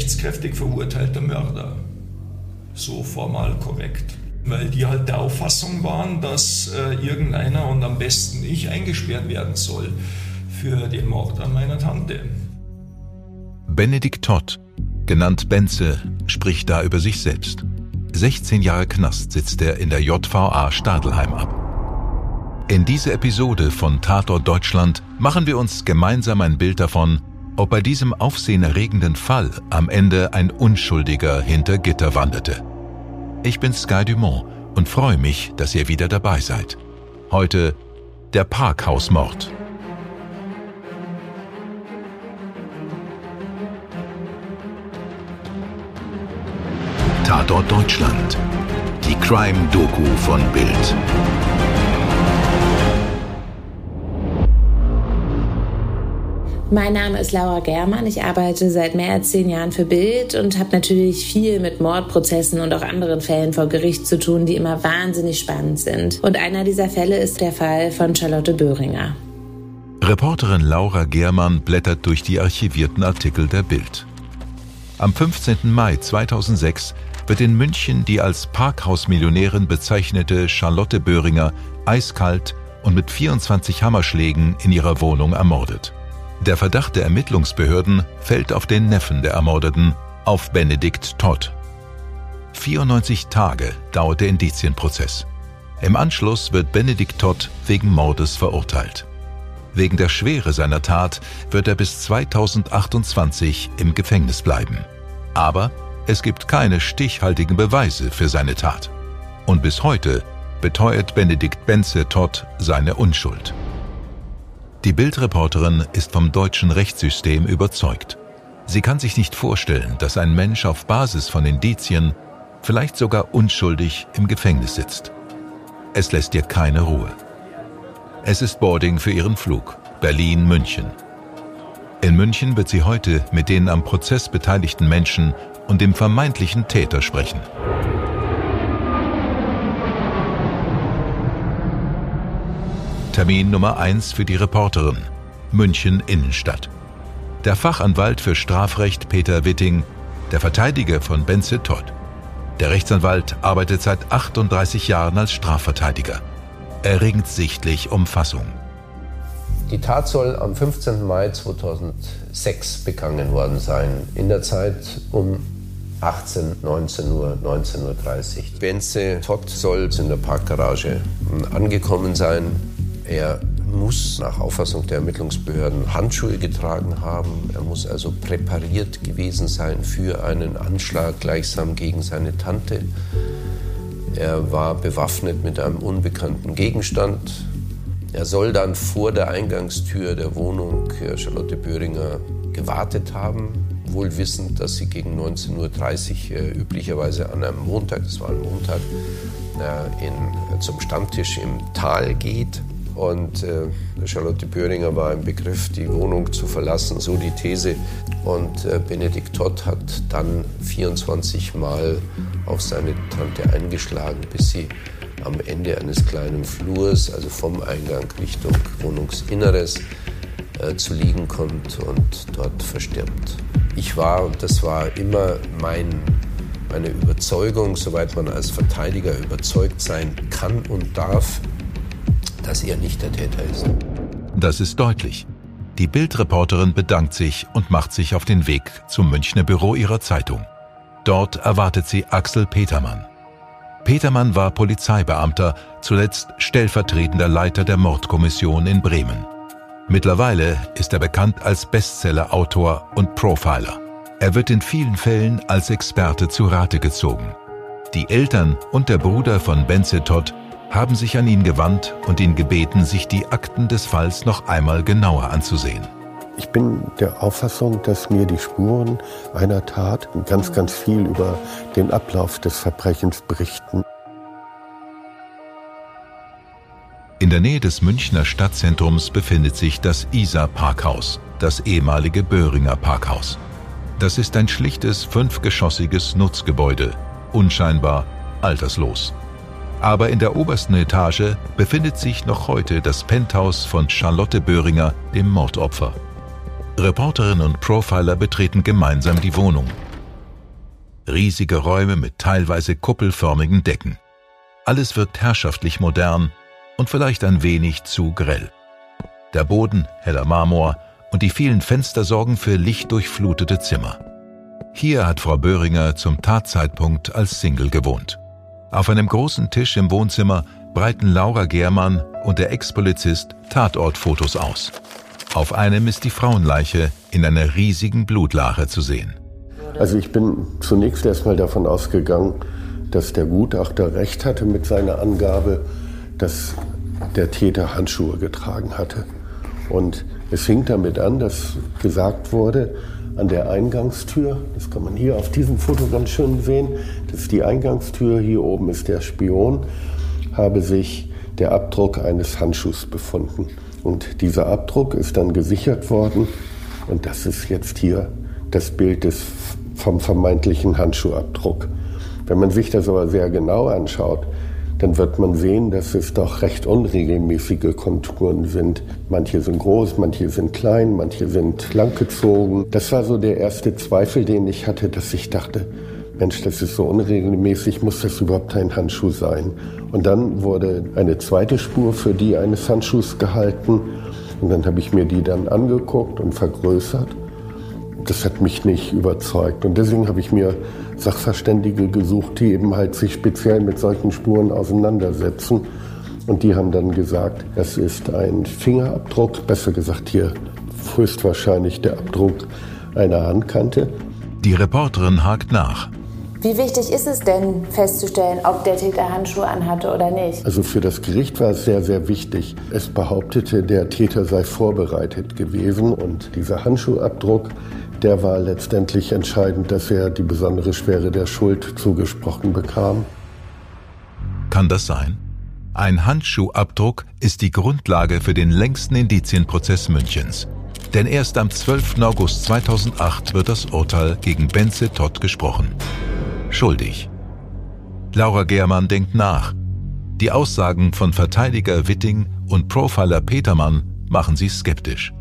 rechtskräftig verurteilter Mörder. So formal korrekt. Weil die halt der Auffassung waren, dass äh, irgendeiner und am besten ich eingesperrt werden soll für den Mord an meiner Tante. Benedikt Todd, genannt Benze, spricht da über sich selbst. 16 Jahre Knast sitzt er in der JVA Stadelheim ab. In dieser Episode von Tatort Deutschland machen wir uns gemeinsam ein Bild davon, ob bei diesem aufsehenerregenden Fall am Ende ein Unschuldiger hinter Gitter wanderte. Ich bin Sky Dumont und freue mich, dass ihr wieder dabei seid. Heute der Parkhausmord. Tatort Deutschland. Die Crime-Doku von Bild. Mein Name ist Laura Germann. Ich arbeite seit mehr als zehn Jahren für Bild und habe natürlich viel mit Mordprozessen und auch anderen Fällen vor Gericht zu tun, die immer wahnsinnig spannend sind. Und einer dieser Fälle ist der Fall von Charlotte Böhringer. Reporterin Laura Germann blättert durch die archivierten Artikel der Bild. Am 15. Mai 2006 wird in München die als Parkhausmillionärin bezeichnete Charlotte Böhringer eiskalt und mit 24 Hammerschlägen in ihrer Wohnung ermordet. Der Verdacht der Ermittlungsbehörden fällt auf den Neffen der Ermordeten, auf Benedikt Todd. 94 Tage dauert der Indizienprozess. Im Anschluss wird Benedikt Todd wegen Mordes verurteilt. Wegen der Schwere seiner Tat wird er bis 2028 im Gefängnis bleiben. Aber es gibt keine stichhaltigen Beweise für seine Tat. Und bis heute beteuert Benedikt Benze Todd seine Unschuld. Die Bildreporterin ist vom deutschen Rechtssystem überzeugt. Sie kann sich nicht vorstellen, dass ein Mensch auf Basis von Indizien, vielleicht sogar unschuldig, im Gefängnis sitzt. Es lässt ihr keine Ruhe. Es ist Boarding für ihren Flug Berlin-München. In München wird sie heute mit den am Prozess beteiligten Menschen und dem vermeintlichen Täter sprechen. Termin Nummer 1 für die Reporterin. München Innenstadt. Der Fachanwalt für Strafrecht Peter Witting, der Verteidiger von Benze Todd. Der Rechtsanwalt arbeitet seit 38 Jahren als Strafverteidiger. Er ringt sichtlich um Fassung. Die Tat soll am 15. Mai 2006 begangen worden sein, in der Zeit um 18, 19 Uhr, 19.30 Uhr. Benze Todd soll in der Parkgarage angekommen sein. Er muss nach Auffassung der Ermittlungsbehörden Handschuhe getragen haben. Er muss also präpariert gewesen sein für einen Anschlag gleichsam gegen seine Tante. Er war bewaffnet mit einem unbekannten Gegenstand. Er soll dann vor der Eingangstür der Wohnung Charlotte Böhringer gewartet haben, wohl wissend, dass sie gegen 19.30 Uhr äh, üblicherweise an einem Montag, das war ein Montag, äh, in, zum Stammtisch im Tal geht. Und äh, Charlotte Böhringer war im Begriff, die Wohnung zu verlassen, so die These. Und äh, Benedikt Todd hat dann 24 Mal auf seine Tante eingeschlagen, bis sie am Ende eines kleinen Flurs, also vom Eingang Richtung Wohnungsinneres, äh, zu liegen kommt und dort verstirbt. Ich war, und das war immer mein, meine Überzeugung, soweit man als Verteidiger überzeugt sein kann und darf, dass er nicht der Täter ist. Das ist deutlich. Die Bildreporterin bedankt sich und macht sich auf den Weg zum Münchner Büro ihrer Zeitung. Dort erwartet sie Axel Petermann. Petermann war Polizeibeamter, zuletzt stellvertretender Leiter der Mordkommission in Bremen. Mittlerweile ist er bekannt als Bestseller-Autor und Profiler. Er wird in vielen Fällen als Experte zu Rate gezogen. Die Eltern und der Bruder von Benze Todd haben sich an ihn gewandt und ihn gebeten, sich die Akten des Falls noch einmal genauer anzusehen. Ich bin der Auffassung, dass mir die Spuren einer Tat ganz, ganz viel über den Ablauf des Verbrechens berichten. In der Nähe des Münchner Stadtzentrums befindet sich das Isar Parkhaus, das ehemalige Böhringer Parkhaus. Das ist ein schlichtes fünfgeschossiges Nutzgebäude, unscheinbar alterslos. Aber in der obersten Etage befindet sich noch heute das Penthouse von Charlotte Böhringer, dem Mordopfer. Reporterin und Profiler betreten gemeinsam die Wohnung, riesige Räume mit teilweise kuppelförmigen Decken. Alles wirkt herrschaftlich modern und vielleicht ein wenig zu grell. Der Boden heller Marmor und die vielen Fenster sorgen für lichtdurchflutete Zimmer. Hier hat Frau Böhringer zum Tatzeitpunkt als Single gewohnt. Auf einem großen Tisch im Wohnzimmer breiten Laura Germann und der Ex-Polizist Tatortfotos aus. Auf einem ist die Frauenleiche in einer riesigen Blutlache zu sehen. Also ich bin zunächst erstmal davon ausgegangen, dass der Gutachter recht hatte mit seiner Angabe, dass der Täter Handschuhe getragen hatte. Und es fing damit an, dass gesagt wurde, an der Eingangstür, das kann man hier auf diesem Foto ganz schön sehen, das ist die Eingangstür, hier oben ist der Spion, habe sich der Abdruck eines Handschuhs befunden. Und dieser Abdruck ist dann gesichert worden. Und das ist jetzt hier das Bild des, vom vermeintlichen Handschuhabdruck. Wenn man sich das aber sehr genau anschaut, dann wird man sehen, dass es doch recht unregelmäßige Konturen sind. Manche sind groß, manche sind klein, manche sind langgezogen. Das war so der erste Zweifel, den ich hatte, dass ich dachte, Mensch, das ist so unregelmäßig, muss das überhaupt ein Handschuh sein? Und dann wurde eine zweite Spur für die eines Handschuhs gehalten. Und dann habe ich mir die dann angeguckt und vergrößert. Das hat mich nicht überzeugt. Und deswegen habe ich mir Sachverständige gesucht, die eben halt sich speziell mit solchen Spuren auseinandersetzen. Und die haben dann gesagt, das ist ein Fingerabdruck, besser gesagt hier höchstwahrscheinlich der Abdruck einer Handkante. Die Reporterin hakt nach. Wie wichtig ist es denn festzustellen, ob der Täter Handschuhe anhatte oder nicht? Also für das Gericht war es sehr, sehr wichtig. Es behauptete, der Täter sei vorbereitet gewesen und dieser Handschuhabdruck der war letztendlich entscheidend, dass er die besondere Schwere der Schuld zugesprochen bekam. Kann das sein? Ein Handschuhabdruck ist die Grundlage für den längsten Indizienprozess Münchens. Denn erst am 12. August 2008 wird das Urteil gegen Benze Todd gesprochen. Schuldig. Laura Germann denkt nach. Die Aussagen von Verteidiger Witting und Profiler Petermann machen sie skeptisch.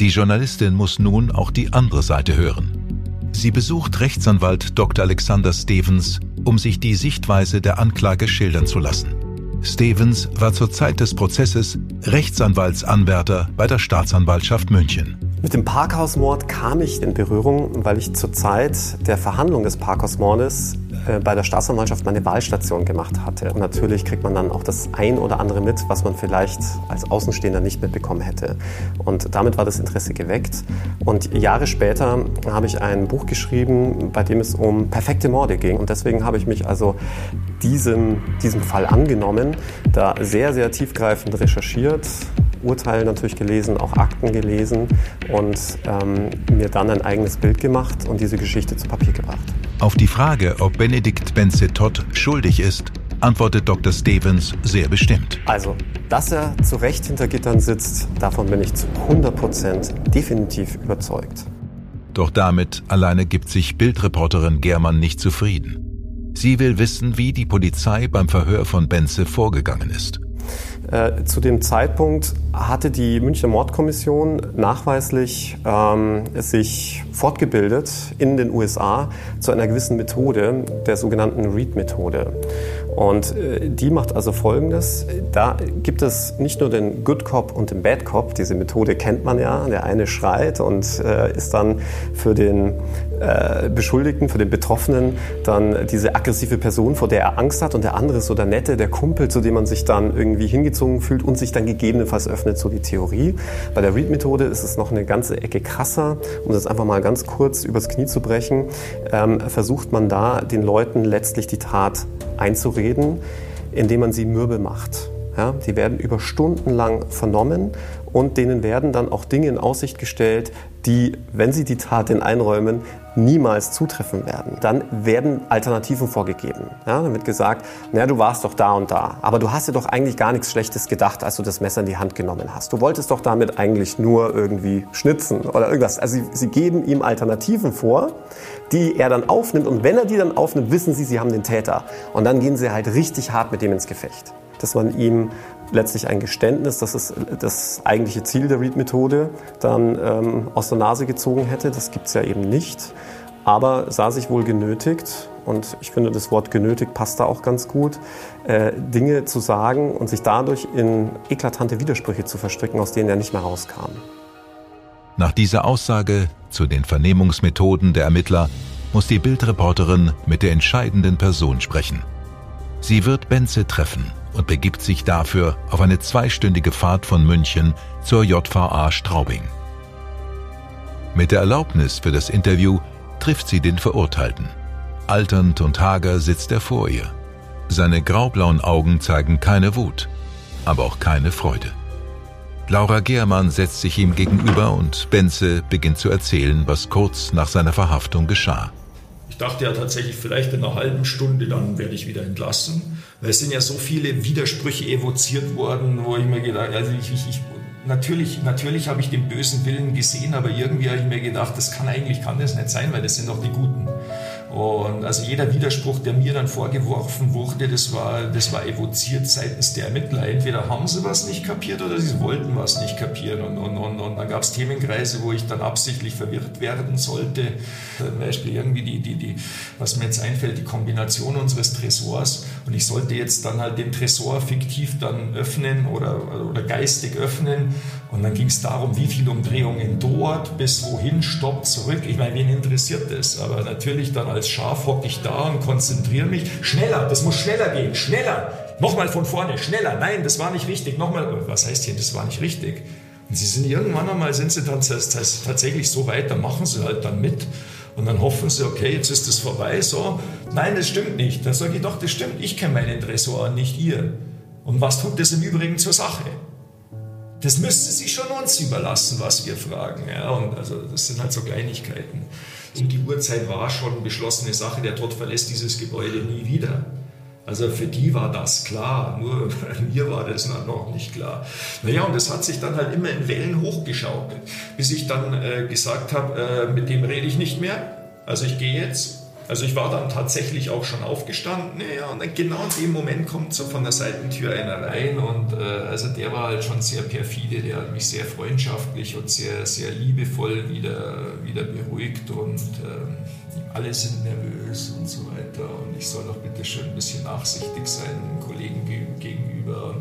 Die Journalistin muss nun auch die andere Seite hören. Sie besucht Rechtsanwalt Dr. Alexander Stevens, um sich die Sichtweise der Anklage schildern zu lassen. Stevens war zur Zeit des Prozesses Rechtsanwaltsanwärter bei der Staatsanwaltschaft München. Mit dem Parkhausmord kam ich in Berührung, weil ich zur Zeit der Verhandlung des Parkhausmordes äh, bei der Staatsanwaltschaft meine Wahlstation gemacht hatte. Und natürlich kriegt man dann auch das ein oder andere mit, was man vielleicht als Außenstehender nicht mitbekommen hätte. Und damit war das Interesse geweckt. Und Jahre später habe ich ein Buch geschrieben, bei dem es um perfekte Morde ging. Und deswegen habe ich mich also diesem, diesem Fall angenommen, da sehr, sehr tiefgreifend recherchiert, Urteile natürlich gelesen, auch Akten gelesen und ähm, mir dann ein eigenes Bild gemacht und diese Geschichte zu Papier gebracht. Auf die Frage, ob Benedikt Benze Todd schuldig ist, antwortet Dr. Stevens sehr bestimmt. Also, dass er zu Recht hinter Gittern sitzt, davon bin ich zu 100 Prozent definitiv überzeugt. Doch damit alleine gibt sich Bildreporterin Germann nicht zufrieden. Sie will wissen, wie die Polizei beim Verhör von Benze vorgegangen ist. Äh, zu dem Zeitpunkt hatte die Münchner Mordkommission nachweislich ähm, sich fortgebildet in den USA zu einer gewissen Methode, der sogenannten Read-Methode. Und äh, die macht also Folgendes. Da gibt es nicht nur den Good Cop und den Bad Cop. Diese Methode kennt man ja. Der eine schreit und äh, ist dann für den äh, Beschuldigten, für den Betroffenen dann diese aggressive Person, vor der er Angst hat. Und der andere ist so der Nette, der Kumpel, zu dem man sich dann irgendwie hingezogen fühlt und sich dann gegebenenfalls öffnet, so die Theorie. Bei der Read-Methode ist es noch eine ganze Ecke krasser. Um das einfach mal ganz kurz übers Knie zu brechen, ähm, versucht man da den Leuten letztlich die Tat einzureden, indem man sie mürbe macht. Ja, die werden über Stunden lang vernommen und denen werden dann auch Dinge in Aussicht gestellt, die, wenn sie die Tat denn einräumen, niemals zutreffen werden. Dann werden Alternativen vorgegeben. Ja, dann wird gesagt, naja, du warst doch da und da, aber du hast dir doch eigentlich gar nichts Schlechtes gedacht, als du das Messer in die Hand genommen hast. Du wolltest doch damit eigentlich nur irgendwie schnitzen oder irgendwas. Also sie, sie geben ihm Alternativen vor, die er dann aufnimmt und wenn er die dann aufnimmt, wissen sie, sie haben den Täter. Und dann gehen sie halt richtig hart mit dem ins Gefecht dass man ihm letztlich ein Geständnis, das ist das eigentliche Ziel der Read-Methode, dann ähm, aus der Nase gezogen hätte. Das gibt es ja eben nicht. aber sah sich wohl genötigt, und ich finde, das Wort genötigt passt da auch ganz gut, äh, Dinge zu sagen und sich dadurch in eklatante Widersprüche zu verstricken, aus denen er nicht mehr rauskam. Nach dieser Aussage zu den Vernehmungsmethoden der Ermittler muss die Bildreporterin mit der entscheidenden Person sprechen. Sie wird Benze treffen und begibt sich dafür auf eine zweistündige Fahrt von München zur JVA Straubing. Mit der Erlaubnis für das Interview trifft sie den Verurteilten. Alternd und hager sitzt er vor ihr. Seine graublauen Augen zeigen keine Wut, aber auch keine Freude. Laura Gehrmann setzt sich ihm gegenüber und Benze beginnt zu erzählen, was kurz nach seiner Verhaftung geschah. Ich dachte ja tatsächlich, vielleicht in einer halben Stunde, dann werde ich wieder entlassen. Weil es sind ja so viele Widersprüche evoziert worden, wo ich mir gedacht also ich, ich, ich natürlich, natürlich habe ich den bösen Willen gesehen, aber irgendwie habe ich mir gedacht, das kann eigentlich kann das nicht sein, weil das sind doch die Guten. Und also jeder Widerspruch, der mir dann vorgeworfen wurde, das war, das war evoziert seitens der Ermittler. Entweder haben sie was nicht kapiert oder sie wollten was nicht kapieren. Und, und, und, und dann gab es Themenkreise, wo ich dann absichtlich verwirrt werden sollte. Zum Beispiel irgendwie die, die, die, was mir jetzt einfällt, die Kombination unseres Tresors. Und ich sollte jetzt dann halt den Tresor fiktiv dann öffnen oder, oder geistig öffnen. Und dann ging es darum, wie viele Umdrehungen dort, bis wohin, Stopp, zurück. Ich meine, wen interessiert das? Aber natürlich dann als Schaf hocke ich da und konzentriere mich. Schneller, das muss schneller gehen, schneller. Nochmal von vorne, schneller. Nein, das war nicht richtig. Nochmal, was heißt hier, das war nicht richtig? Und sie sind irgendwann einmal, sind sie dann tatsächlich so weit, dann machen sie halt dann mit. Und dann hoffen sie, okay, jetzt ist es vorbei. So, nein, das stimmt nicht. Dann sage ich doch, das stimmt. Ich kenne meinen Tresor, nicht ihr. Und was tut das im Übrigen zur Sache? Das müsste sich schon uns überlassen, was wir fragen. Ja, und also das sind halt so Kleinigkeiten. Um die Uhrzeit war schon beschlossene Sache, der Tod verlässt dieses Gebäude nie wieder. Also für die war das klar, nur mir war das noch nicht klar. Naja, und das hat sich dann halt immer in Wellen hochgeschaukelt, bis ich dann äh, gesagt habe, äh, mit dem rede ich nicht mehr. Also ich gehe jetzt also ich war dann tatsächlich auch schon aufgestanden, ja, und dann genau in dem Moment kommt so von der Seitentür einer rein und äh, also der war halt schon sehr perfide, der hat mich sehr freundschaftlich und sehr, sehr liebevoll wieder, wieder beruhigt und äh, alle sind nervös und so weiter und ich soll doch bitte schön ein bisschen nachsichtig sein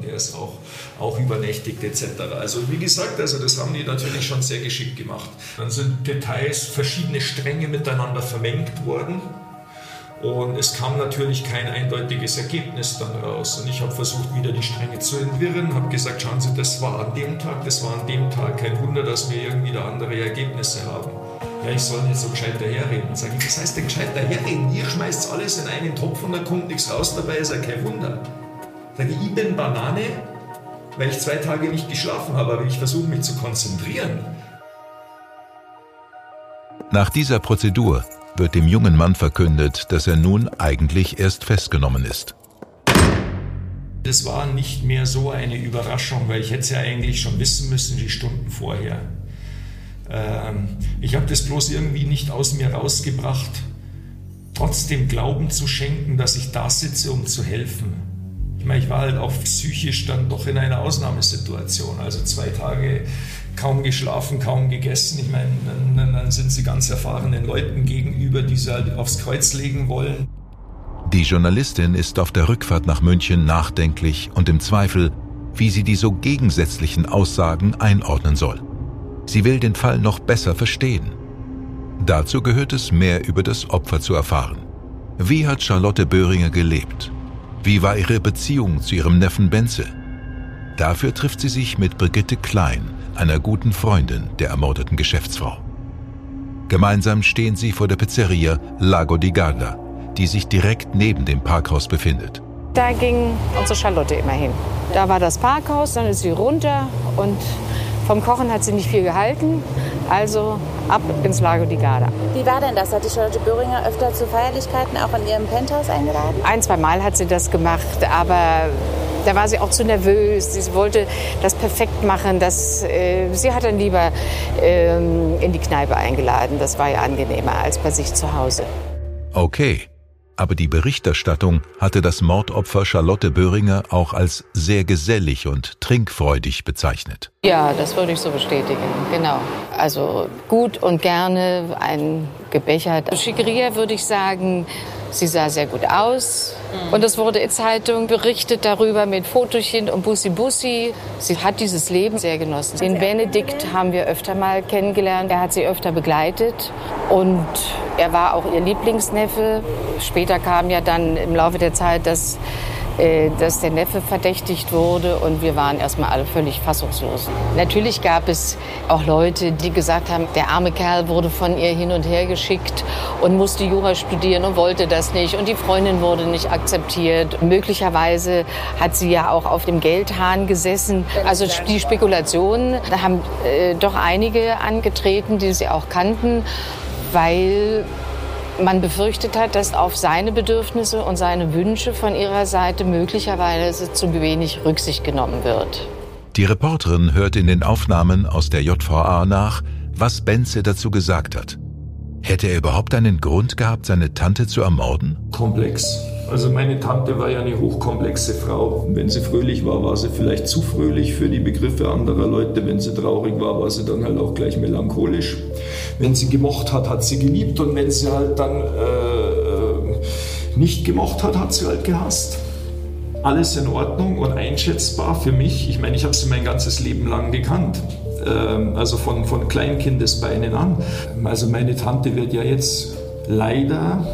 der ist auch, auch übernächtigt etc. Also wie gesagt, also das haben die natürlich schon sehr geschickt gemacht. Dann sind Details, verschiedene Stränge miteinander vermengt worden. Und es kam natürlich kein eindeutiges Ergebnis dann raus. Und ich habe versucht, wieder die Stränge zu entwirren, habe gesagt, schauen Sie, das war an dem Tag, das war an dem Tag. Kein Wunder, dass wir irgendwie da andere Ergebnisse haben. Ja, ich soll nicht so gescheit daherreden. Sag ich, was heißt denn gescheit daherreden? Ihr schmeißt alles in einen Topf und da kommt nichts raus dabei, ist ja kein Wunder. Sag ich, ich bin Banane, weil ich zwei Tage nicht geschlafen habe, aber ich versuche mich zu konzentrieren. Nach dieser Prozedur wird dem jungen Mann verkündet, dass er nun eigentlich erst festgenommen ist. Das war nicht mehr so eine Überraschung, weil ich hätte es ja eigentlich schon wissen müssen, die Stunden vorher. Ähm, ich habe das bloß irgendwie nicht aus mir rausgebracht, trotzdem Glauben zu schenken, dass ich da sitze, um zu helfen. Ich meine, ich war halt auch psychisch dann doch in einer Ausnahmesituation. Also zwei Tage kaum geschlafen, kaum gegessen. Ich meine, dann, dann sind sie ganz erfahrenen Leuten gegenüber, die sie halt aufs Kreuz legen wollen. Die Journalistin ist auf der Rückfahrt nach München nachdenklich und im Zweifel, wie sie die so gegensätzlichen Aussagen einordnen soll. Sie will den Fall noch besser verstehen. Dazu gehört es, mehr über das Opfer zu erfahren. Wie hat Charlotte Böhringer gelebt? Wie war ihre Beziehung zu ihrem Neffen Benze? Dafür trifft sie sich mit Brigitte Klein, einer guten Freundin der ermordeten Geschäftsfrau. Gemeinsam stehen sie vor der Pizzeria Lago di Garda, die sich direkt neben dem Parkhaus befindet. Da ging unsere Charlotte immer hin. Da war das Parkhaus, dann ist sie runter und vom Kochen hat sie nicht viel gehalten, also ab ins Lago di Garda. Wie war denn das? Hat die Charlotte Böhringer öfter zu Feierlichkeiten auch in ihrem Penthouse eingeladen? Ein, zwei Mal hat sie das gemacht, aber da war sie auch zu nervös. Sie wollte das perfekt machen. Das, äh, sie hat dann lieber ähm, in die Kneipe eingeladen. Das war ja angenehmer als bei sich zu Hause. Okay, aber die Berichterstattung hatte das Mordopfer Charlotte Böhringer auch als sehr gesellig und trinkfreudig bezeichnet. Ja, das würde ich so bestätigen, genau. Also gut und gerne ein gebechert. Schickeria würde ich sagen, sie sah sehr gut aus. Mhm. Und es wurde in Zeitung berichtet darüber mit Fotochen und Bussi Bussi. Sie hat dieses Leben sehr genossen. Den Benedikt haben wir öfter mal kennengelernt. Er hat sie öfter begleitet und er war auch ihr Lieblingsneffe. Später kam ja dann im Laufe der Zeit das äh, dass der Neffe verdächtigt wurde und wir waren erstmal alle völlig fassungslos. Natürlich gab es auch Leute, die gesagt haben, der arme Kerl wurde von ihr hin und her geschickt und musste Jura studieren und wollte das nicht und die Freundin wurde nicht akzeptiert. Möglicherweise hat sie ja auch auf dem Geldhahn gesessen. Also die Spekulationen haben äh, doch einige angetreten, die sie auch kannten, weil man befürchtet hat, dass auf seine Bedürfnisse und seine Wünsche von ihrer Seite möglicherweise zu wenig Rücksicht genommen wird. Die Reporterin hört in den Aufnahmen aus der JVA nach, was Benze dazu gesagt hat. Hätte er überhaupt einen Grund gehabt, seine Tante zu ermorden? Komplex. Also meine Tante war ja eine hochkomplexe Frau. Wenn sie fröhlich war, war sie vielleicht zu fröhlich für die Begriffe anderer Leute. Wenn sie traurig war, war sie dann halt auch gleich melancholisch. Wenn sie gemocht hat, hat sie geliebt. Und wenn sie halt dann äh, äh nicht gemocht hat, hat sie halt gehasst. Alles in Ordnung und einschätzbar für mich. Ich meine, ich habe sie mein ganzes Leben lang gekannt ähm, also von, von Kleinkindesbeinen an. Also meine Tante wird ja jetzt leider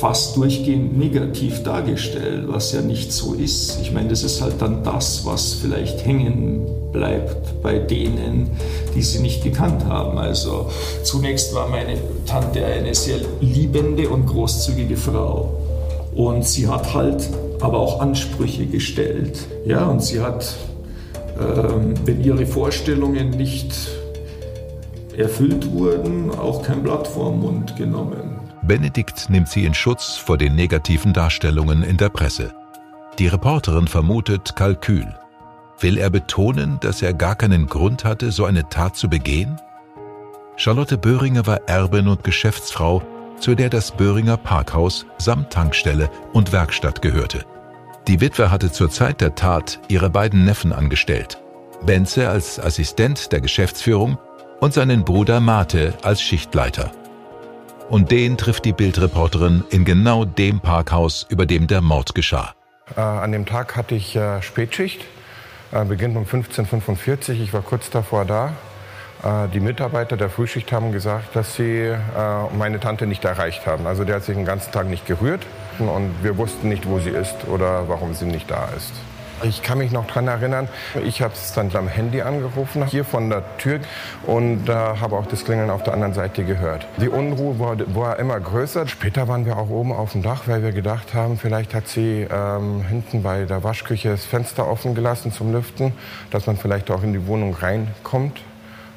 fast durchgehend negativ dargestellt, was ja nicht so ist. Ich meine, das ist halt dann das, was vielleicht hängen bleibt bei denen, die sie nicht gekannt haben. Also zunächst war meine Tante eine sehr liebende und großzügige Frau. Und sie hat halt aber auch Ansprüche gestellt. Ja, und sie hat, ähm, wenn ihre Vorstellungen nicht erfüllt wurden, auch kein Blatt vorm Mund genommen. Benedikt nimmt sie in Schutz vor den negativen Darstellungen in der Presse. Die Reporterin vermutet Kalkül. Will er betonen, dass er gar keinen Grund hatte, so eine Tat zu begehen? Charlotte Böhringer war Erbin und Geschäftsfrau, zu der das Böhringer Parkhaus samt Tankstelle und Werkstatt gehörte. Die Witwe hatte zur Zeit der Tat ihre beiden Neffen angestellt. Benze als Assistent der Geschäftsführung und seinen Bruder Mate als Schichtleiter. Und den trifft die Bildreporterin in genau dem Parkhaus, über dem der Mord geschah. Äh, an dem Tag hatte ich äh, Spätschicht, äh, beginnt um 15.45 Uhr. Ich war kurz davor da. Äh, die Mitarbeiter der Frühschicht haben gesagt, dass sie äh, meine Tante nicht erreicht haben. Also der hat sich den ganzen Tag nicht gerührt und wir wussten nicht, wo sie ist oder warum sie nicht da ist. Ich kann mich noch daran erinnern, ich habe es dann am Handy angerufen, hier von der Tür und äh, habe auch das Klingeln auf der anderen Seite gehört. Die Unruhe war, war, immer größer. Später waren wir auch oben auf dem Dach, weil wir gedacht haben, vielleicht hat sie ähm, hinten bei der Waschküche das Fenster offen gelassen zum Lüften, dass man vielleicht auch in die Wohnung reinkommt.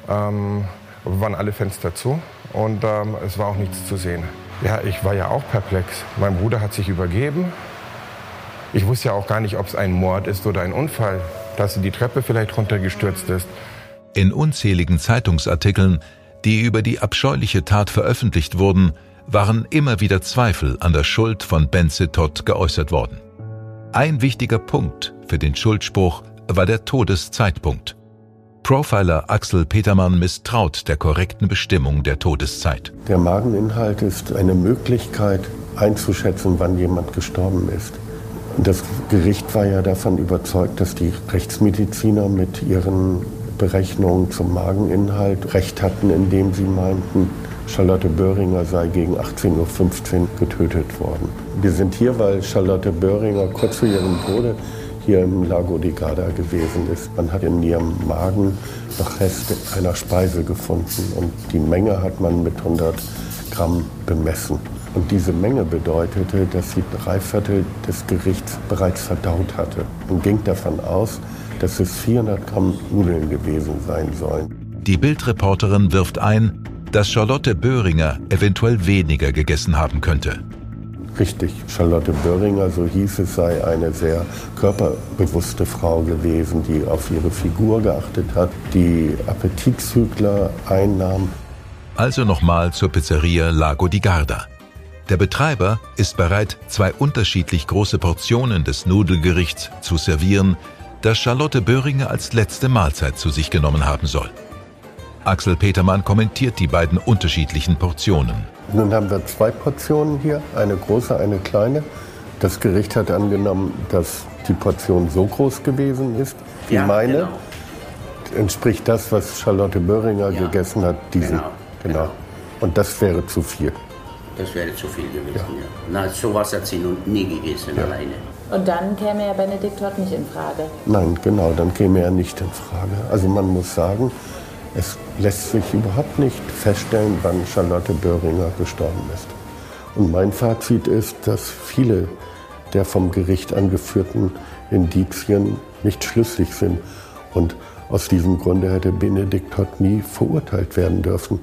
Ähm, waren alle Fenster zu und ähm, es war auch nichts zu sehen. Ja, ich war ja auch perplex. Mein Bruder hat sich übergeben. Ich wusste ja auch gar nicht, ob es ein Mord ist oder ein Unfall, dass sie die Treppe vielleicht runtergestürzt ist. In unzähligen Zeitungsartikeln, die über die abscheuliche Tat veröffentlicht wurden, waren immer wieder Zweifel an der Schuld von Benze Todd geäußert worden. Ein wichtiger Punkt für den Schuldspruch war der Todeszeitpunkt. Profiler Axel Petermann misstraut der korrekten Bestimmung der Todeszeit. Der Mageninhalt ist eine Möglichkeit einzuschätzen, wann jemand gestorben ist. Das Gericht war ja davon überzeugt, dass die Rechtsmediziner mit ihren Berechnungen zum Mageninhalt recht hatten, indem sie meinten, Charlotte Böhringer sei gegen 18.15 Uhr getötet worden. Wir sind hier, weil Charlotte Böhringer kurz vor ihrem Tode hier im Lago di Garda gewesen ist. Man hat in ihrem Magen noch Reste einer Speise gefunden und die Menge hat man mit 100 Gramm bemessen. Und diese Menge bedeutete, dass sie drei Viertel des Gerichts bereits verdaut hatte und ging davon aus, dass es 400 Gramm Nudeln gewesen sein sollen. Die Bildreporterin wirft ein, dass Charlotte Böhringer eventuell weniger gegessen haben könnte. Richtig, Charlotte Böhringer, so hieß es, sei eine sehr körperbewusste Frau gewesen, die auf ihre Figur geachtet hat, die Appetitzügler einnahm. Also nochmal zur Pizzeria Lago di Garda. Der Betreiber ist bereit, zwei unterschiedlich große Portionen des Nudelgerichts zu servieren, das Charlotte Böhringer als letzte Mahlzeit zu sich genommen haben soll. Axel Petermann kommentiert die beiden unterschiedlichen Portionen. Nun haben wir zwei Portionen hier, eine große, eine kleine. Das Gericht hat angenommen, dass die Portion so groß gewesen ist wie ja, meine. Genau. Entspricht das, was Charlotte Böhringer ja, gegessen hat, diesen. Genau, genau. genau. Und das wäre zu viel. Das wäre zu viel gewesen, ja. ja. Na, sowas hat sie nun nie gegessen ja. alleine. Und dann käme ja Benedikt Todd nicht in Frage. Nein, genau, dann käme er nicht in Frage. Also man muss sagen, es lässt sich überhaupt nicht feststellen, wann Charlotte Böhringer gestorben ist. Und mein Fazit ist, dass viele der vom Gericht angeführten Indizien nicht schlüssig sind. Und aus diesem Grunde hätte Benedikt Todd nie verurteilt werden dürfen.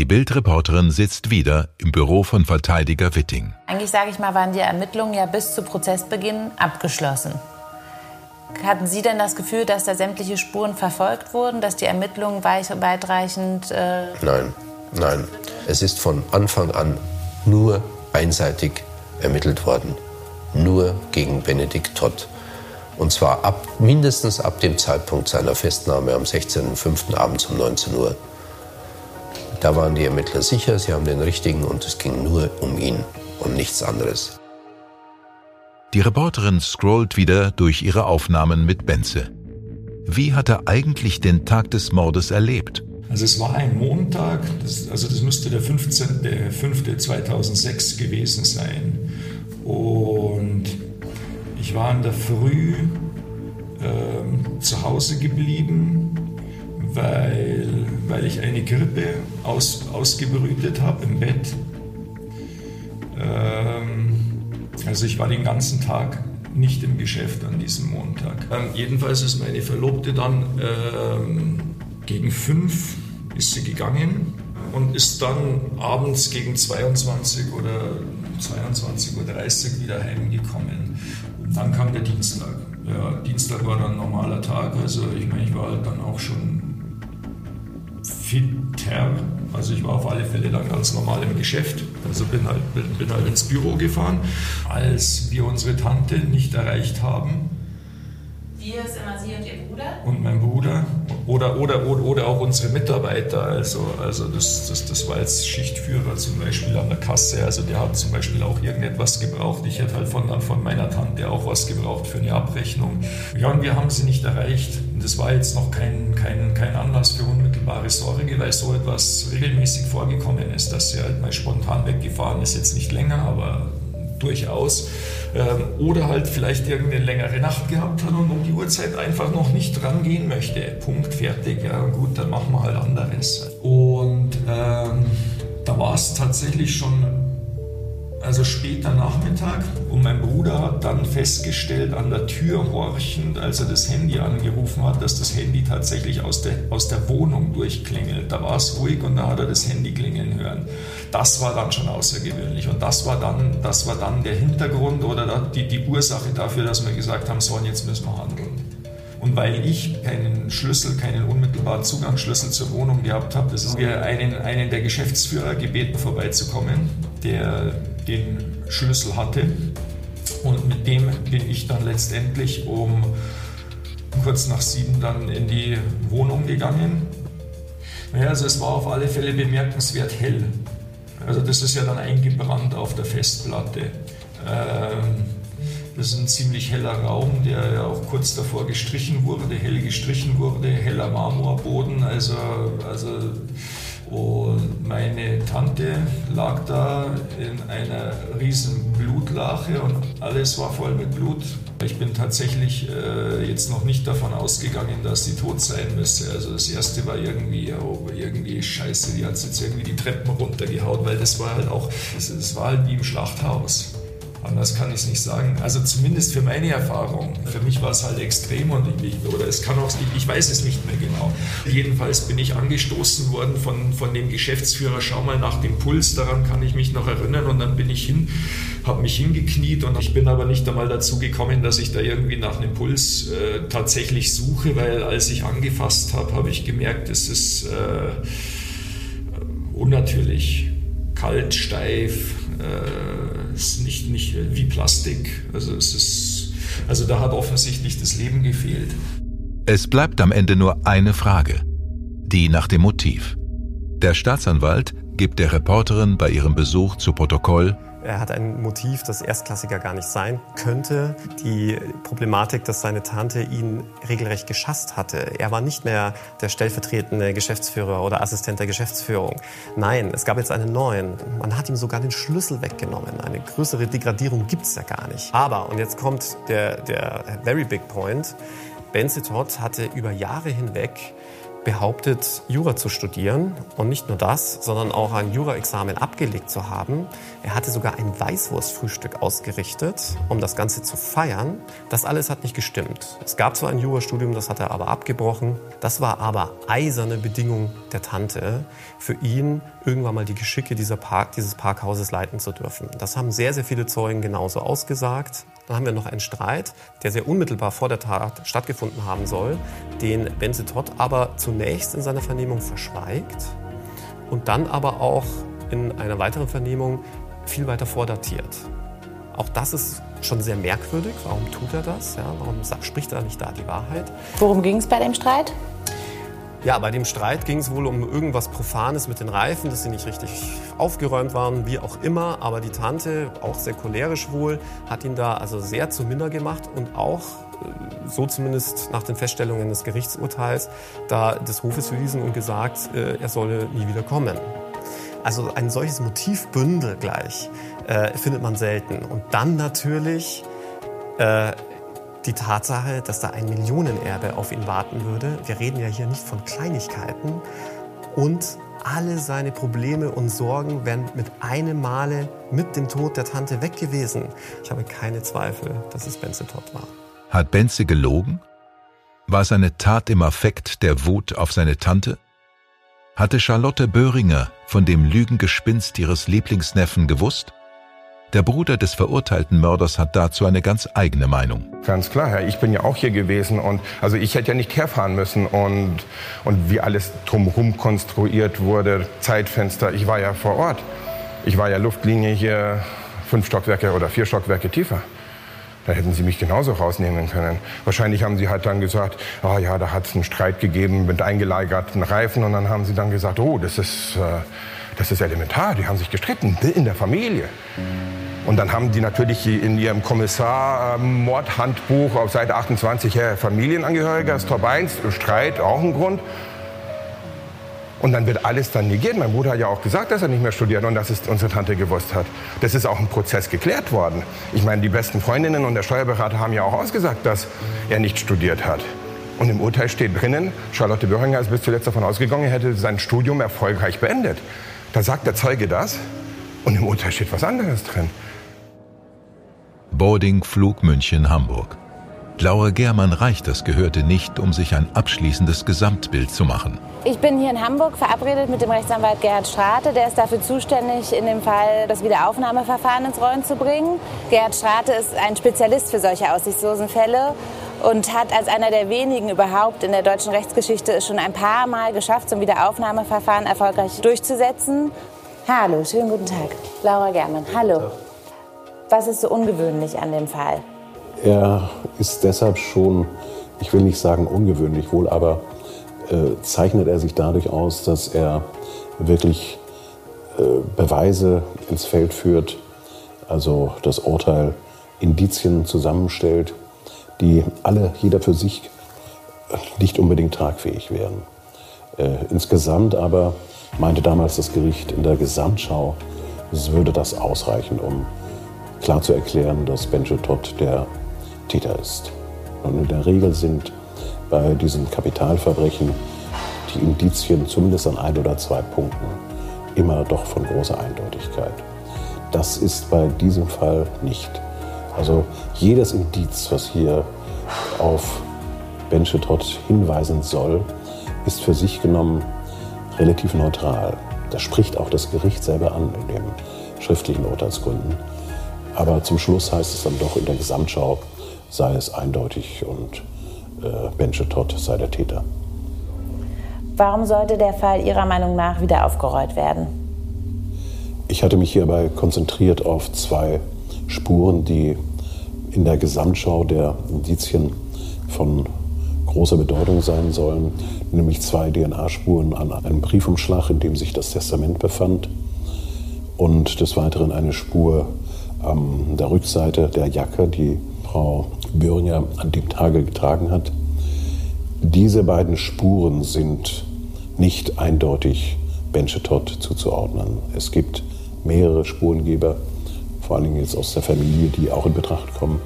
Die Bildreporterin sitzt wieder im Büro von Verteidiger Witting. Eigentlich sage ich mal, waren die Ermittlungen ja bis zu Prozessbeginn abgeschlossen. Hatten Sie denn das Gefühl, dass da sämtliche Spuren verfolgt wurden, dass die Ermittlungen weitreichend. Äh nein, nein. Es ist von Anfang an nur einseitig ermittelt worden. Nur gegen Benedikt Todd. Und zwar ab, mindestens ab dem Zeitpunkt seiner Festnahme am 16.05. abends um 19 Uhr. Da waren die Ermittler sicher, sie haben den richtigen und es ging nur um ihn und nichts anderes. Die Reporterin scrollt wieder durch ihre Aufnahmen mit Benze. Wie hat er eigentlich den Tag des Mordes erlebt? Also es war ein Montag, das, also das müsste der 15.05.2006 gewesen sein. Und ich war in der Früh äh, zu Hause geblieben, weil, weil ich eine Grippe aus, ausgebrütet habe im Bett. Ähm, also ich war den ganzen Tag nicht im Geschäft an diesem Montag. Ähm, jedenfalls ist meine Verlobte dann ähm, gegen fünf ist sie gegangen und ist dann abends gegen 22 oder 22.30 Uhr wieder heimgekommen. Und dann kam der Dienstag. Ja, Dienstag war dann ein normaler Tag, also ich meine, ich war halt dann auch schon fitter. Also ich war auf alle Fälle dann ganz normal im Geschäft. Also bin halt, bin, bin halt ins Büro gefahren. Als wir unsere Tante nicht erreicht haben, wir ist immer Sie und Ihr Bruder? Und mein Bruder. Oder, oder, oder, oder auch unsere Mitarbeiter. Also, also das, das, das war jetzt Schichtführer zum Beispiel an der Kasse. Also der hat zum Beispiel auch irgendetwas gebraucht. Ich hätte halt von, von meiner Tante auch was gebraucht für eine Abrechnung. Ja, und wir haben sie nicht erreicht. Das war jetzt noch kein, kein, kein Anlass für unmittelbare Sorge, weil so etwas regelmäßig vorgekommen ist, dass sie halt mal spontan weggefahren ist. Jetzt nicht länger, aber durchaus. Ähm, oder halt vielleicht irgendeine längere Nacht gehabt hat und um die Uhrzeit einfach noch nicht rangehen möchte. Punkt, fertig. Ja, gut, dann machen wir halt anderes. Und ähm, da war es tatsächlich schon also später Nachmittag und mein Bruder hat dann festgestellt, an der Tür horchend, als er das Handy angerufen hat, dass das Handy tatsächlich aus der, aus der Wohnung durchklingelt. Da war es ruhig und da hat er das Handy klingeln hören. Das war dann schon außergewöhnlich und das war dann, das war dann der Hintergrund oder die, die Ursache dafür, dass wir gesagt haben, so jetzt müssen wir handeln. Und weil ich keinen Schlüssel, keinen unmittelbaren Zugangsschlüssel zur Wohnung gehabt habe, ist wir einen, einen der Geschäftsführer gebeten, vorbeizukommen, der den Schlüssel hatte. Und mit dem bin ich dann letztendlich um kurz nach sieben dann in die Wohnung gegangen. Naja, also es war auf alle Fälle bemerkenswert hell. Also das ist ja dann eingebrannt auf der Festplatte. Ähm, das ist ein ziemlich heller Raum, der ja auch kurz davor gestrichen wurde, hell gestrichen wurde, heller Marmorboden. Also, also und meine Tante lag da in einer riesen Blutlache und alles war voll mit Blut. Ich bin tatsächlich äh, jetzt noch nicht davon ausgegangen, dass sie tot sein müsste. Also das erste war irgendwie, oh, irgendwie scheiße, die hat jetzt irgendwie die Treppen runtergehauen, weil das war halt auch, das, das war halt wie im Schlachthaus. Anders kann ich es nicht sagen. Also zumindest für meine Erfahrung. Für mich war es halt extrem und ich, oder es kann auch, ich weiß es nicht mehr genau. Jedenfalls bin ich angestoßen worden von, von dem Geschäftsführer, schau mal nach dem Puls, daran kann ich mich noch erinnern und dann bin ich hin, habe mich hingekniet und ich bin aber nicht einmal dazu gekommen, dass ich da irgendwie nach einem Puls äh, tatsächlich suche, weil als ich angefasst habe, habe ich gemerkt, es ist äh, unnatürlich kalt, steif, äh, ist nicht, nicht wie Plastik. Also es ist, also da hat offensichtlich das Leben gefehlt. Es bleibt am Ende nur eine Frage, die nach dem Motiv. Der Staatsanwalt gibt der Reporterin bei ihrem Besuch zu Protokoll, er hat ein Motiv, das Erstklassiger gar nicht sein könnte. Die Problematik, dass seine Tante ihn regelrecht geschasst hatte. Er war nicht mehr der stellvertretende Geschäftsführer oder Assistent der Geschäftsführung. Nein, es gab jetzt einen neuen. Man hat ihm sogar den Schlüssel weggenommen. Eine größere Degradierung gibt es ja gar nicht. Aber, und jetzt kommt der, der very big point, Benze Todd hatte über Jahre hinweg behauptet, Jura zu studieren und nicht nur das, sondern auch ein Jura-Examen abgelegt zu haben. Er hatte sogar ein Weißwurstfrühstück ausgerichtet, um das Ganze zu feiern. Das alles hat nicht gestimmt. Es gab zwar ein Jurastudium, das hat er aber abgebrochen. Das war aber eiserne Bedingung der Tante, für ihn irgendwann mal die Geschicke dieser Park, dieses Parkhauses leiten zu dürfen. Das haben sehr, sehr viele Zeugen genauso ausgesagt. Dann haben wir noch einen Streit, der sehr unmittelbar vor der Tat stattgefunden haben soll, den Benze Todd aber zunächst in seiner Vernehmung verschweigt und dann aber auch in einer weiteren Vernehmung viel weiter vordatiert. Auch das ist schon sehr merkwürdig. Warum tut er das? Ja, warum spricht er nicht da die Wahrheit? Worum ging es bei dem Streit? Ja, bei dem Streit ging es wohl um irgendwas Profanes mit den Reifen, dass sie nicht richtig aufgeräumt waren, wie auch immer. Aber die Tante, auch sehr cholerisch wohl, hat ihn da also sehr zu minder gemacht und auch, äh, so zumindest nach den Feststellungen des Gerichtsurteils, da des Hofes verwiesen und gesagt, äh, er solle nie wieder kommen. Also ein solches Motivbündel gleich äh, findet man selten. Und dann natürlich äh, die Tatsache, dass da ein Millionenerbe auf ihn warten würde. Wir reden ja hier nicht von Kleinigkeiten. Und alle seine Probleme und Sorgen wären mit einem Male mit dem Tod der Tante weg gewesen. Ich habe keine Zweifel, dass es Benze Todd war. Hat Benze gelogen? War seine Tat im Affekt der Wut auf seine Tante? Hatte Charlotte Böhringer von dem Lügengespinst ihres Lieblingsneffen gewusst? Der Bruder des verurteilten Mörders hat dazu eine ganz eigene Meinung. Ganz klar, ja, ich bin ja auch hier gewesen und also ich hätte ja nicht herfahren müssen und, und wie alles drumherum konstruiert wurde, Zeitfenster, ich war ja vor Ort. Ich war ja Luftlinie hier fünf Stockwerke oder vier Stockwerke tiefer. Da hätten sie mich genauso rausnehmen können. Wahrscheinlich haben sie halt dann gesagt, ah oh ja, da hat es einen Streit gegeben mit eingelagerten Reifen und dann haben sie dann gesagt, oh, das ist, äh, das ist elementar, die haben sich gestritten in der Familie. Und dann haben die natürlich in ihrem Kommissar-Mordhandbuch auf Seite 28 Herr Familienangehöriger, ist Top 1, Streit, auch ein Grund. Und dann wird alles dann negiert. Mein Bruder hat ja auch gesagt, dass er nicht mehr studiert und dass es unsere Tante gewusst hat. Das ist auch im Prozess geklärt worden. Ich meine, die besten Freundinnen und der Steuerberater haben ja auch ausgesagt, dass er nicht studiert hat. Und im Urteil steht drinnen, Charlotte Böhringer ist bis zuletzt davon ausgegangen, er hätte sein Studium erfolgreich beendet. Da sagt der Zeuge das und im Urteil steht was anderes drin. Boarding Flug München-Hamburg. Laura Germann reicht das Gehörte nicht, um sich ein abschließendes Gesamtbild zu machen. Ich bin hier in Hamburg verabredet mit dem Rechtsanwalt Gerhard Strate. Der ist dafür zuständig, in dem Fall das Wiederaufnahmeverfahren ins Rollen zu bringen. Gerhard Strate ist ein Spezialist für solche aussichtslosen Fälle und hat als einer der wenigen überhaupt in der deutschen Rechtsgeschichte es schon ein paar Mal geschafft, so ein Wiederaufnahmeverfahren erfolgreich durchzusetzen. Hallo, schönen guten Tag. Laura Germann, hallo. Was ist so ungewöhnlich an dem Fall? Er ist deshalb schon, ich will nicht sagen ungewöhnlich wohl, aber äh, zeichnet er sich dadurch aus, dass er wirklich äh, Beweise ins Feld führt, also das Urteil Indizien zusammenstellt, die alle, jeder für sich, nicht unbedingt tragfähig wären. Äh, insgesamt aber meinte damals das Gericht in der Gesamtschau, es würde das ausreichen, um klar zu erklären, dass Benjo Todd der Täter ist. Und in der Regel sind bei diesen Kapitalverbrechen die Indizien zumindest an ein oder zwei Punkten immer doch von großer Eindeutigkeit. Das ist bei diesem Fall nicht. Also jedes Indiz, was hier auf Benchetot hinweisen soll, ist für sich genommen relativ neutral. Das spricht auch das Gericht selber an in den schriftlichen Urteilsgründen. Aber zum Schluss heißt es dann doch in der Gesamtschau, sei es eindeutig und äh, Benche Todd sei der Täter. Warum sollte der Fall Ihrer Meinung nach wieder aufgerollt werden? Ich hatte mich hierbei konzentriert auf zwei Spuren, die in der Gesamtschau der Indizien von großer Bedeutung sein sollen, nämlich zwei DNA-Spuren an einem Briefumschlag, in dem sich das Testament befand und des Weiteren eine Spur an der Rückseite der Jacke, die Frau Böhringer an dem Tage getragen hat. Diese beiden Spuren sind nicht eindeutig Benchetot zuzuordnen. Es gibt mehrere Spurengeber, vor allen Dingen jetzt aus der Familie, die auch in Betracht kommen.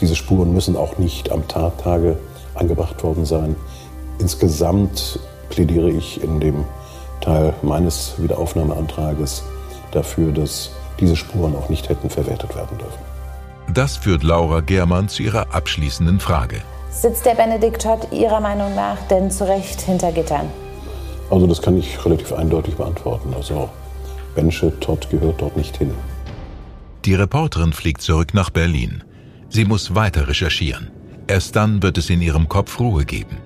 Diese Spuren müssen auch nicht am Tattage angebracht worden sein. Insgesamt plädiere ich in dem Teil meines Wiederaufnahmeantrages dafür, dass diese Spuren auch nicht hätten verwertet werden dürfen. Das führt Laura Germann zu ihrer abschließenden Frage. Sitzt der Benedikt Todd Ihrer Meinung nach denn zu Recht hinter Gittern? Also das kann ich relativ eindeutig beantworten. Also Bensche Todd gehört dort nicht hin. Die Reporterin fliegt zurück nach Berlin. Sie muss weiter recherchieren. Erst dann wird es in ihrem Kopf Ruhe geben.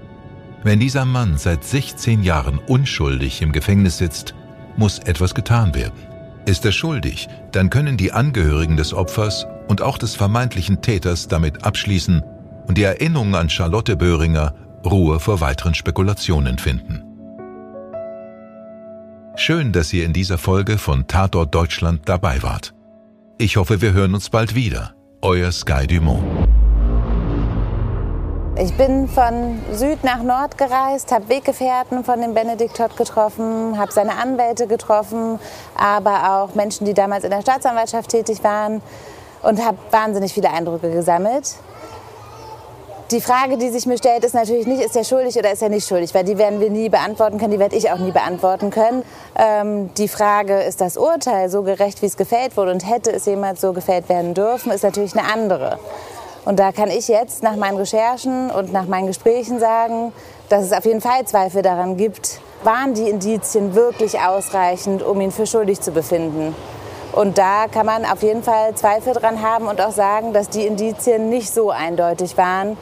Wenn dieser Mann seit 16 Jahren unschuldig im Gefängnis sitzt, muss etwas getan werden. Ist er schuldig, dann können die Angehörigen des Opfers und auch des vermeintlichen Täters damit abschließen und die Erinnerung an Charlotte Böhringer Ruhe vor weiteren Spekulationen finden. Schön, dass ihr in dieser Folge von Tatort Deutschland dabei wart. Ich hoffe, wir hören uns bald wieder. Euer Sky Dumont. Ich bin von Süd nach Nord gereist, habe Weggefährten von dem Benedikt Todd getroffen, habe seine Anwälte getroffen, aber auch Menschen, die damals in der Staatsanwaltschaft tätig waren und habe wahnsinnig viele Eindrücke gesammelt. Die Frage, die sich mir stellt, ist natürlich nicht, ist er schuldig oder ist er nicht schuldig, weil die werden wir nie beantworten können, die werde ich auch nie beantworten können. Ähm, die Frage, ist das Urteil so gerecht, wie es gefällt wurde und hätte es jemals so gefällt werden dürfen, ist natürlich eine andere. Und da kann ich jetzt nach meinen Recherchen und nach meinen Gesprächen sagen, dass es auf jeden Fall Zweifel daran gibt, waren die Indizien wirklich ausreichend, um ihn für schuldig zu befinden. Und da kann man auf jeden Fall Zweifel dran haben und auch sagen, dass die Indizien nicht so eindeutig waren,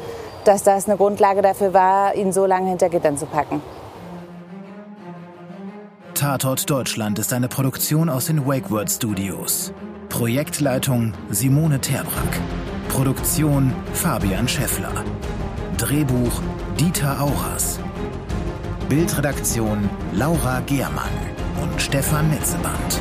dass das eine Grundlage dafür war, ihn so lange hinter Gittern zu packen. Tatort Deutschland ist eine Produktion aus den WakeWord Studios. Projektleitung Simone Terbrack. Produktion Fabian Scheffler. Drehbuch Dieter Auras. Bildredaktion Laura Gehrmann und Stefan Netzeband.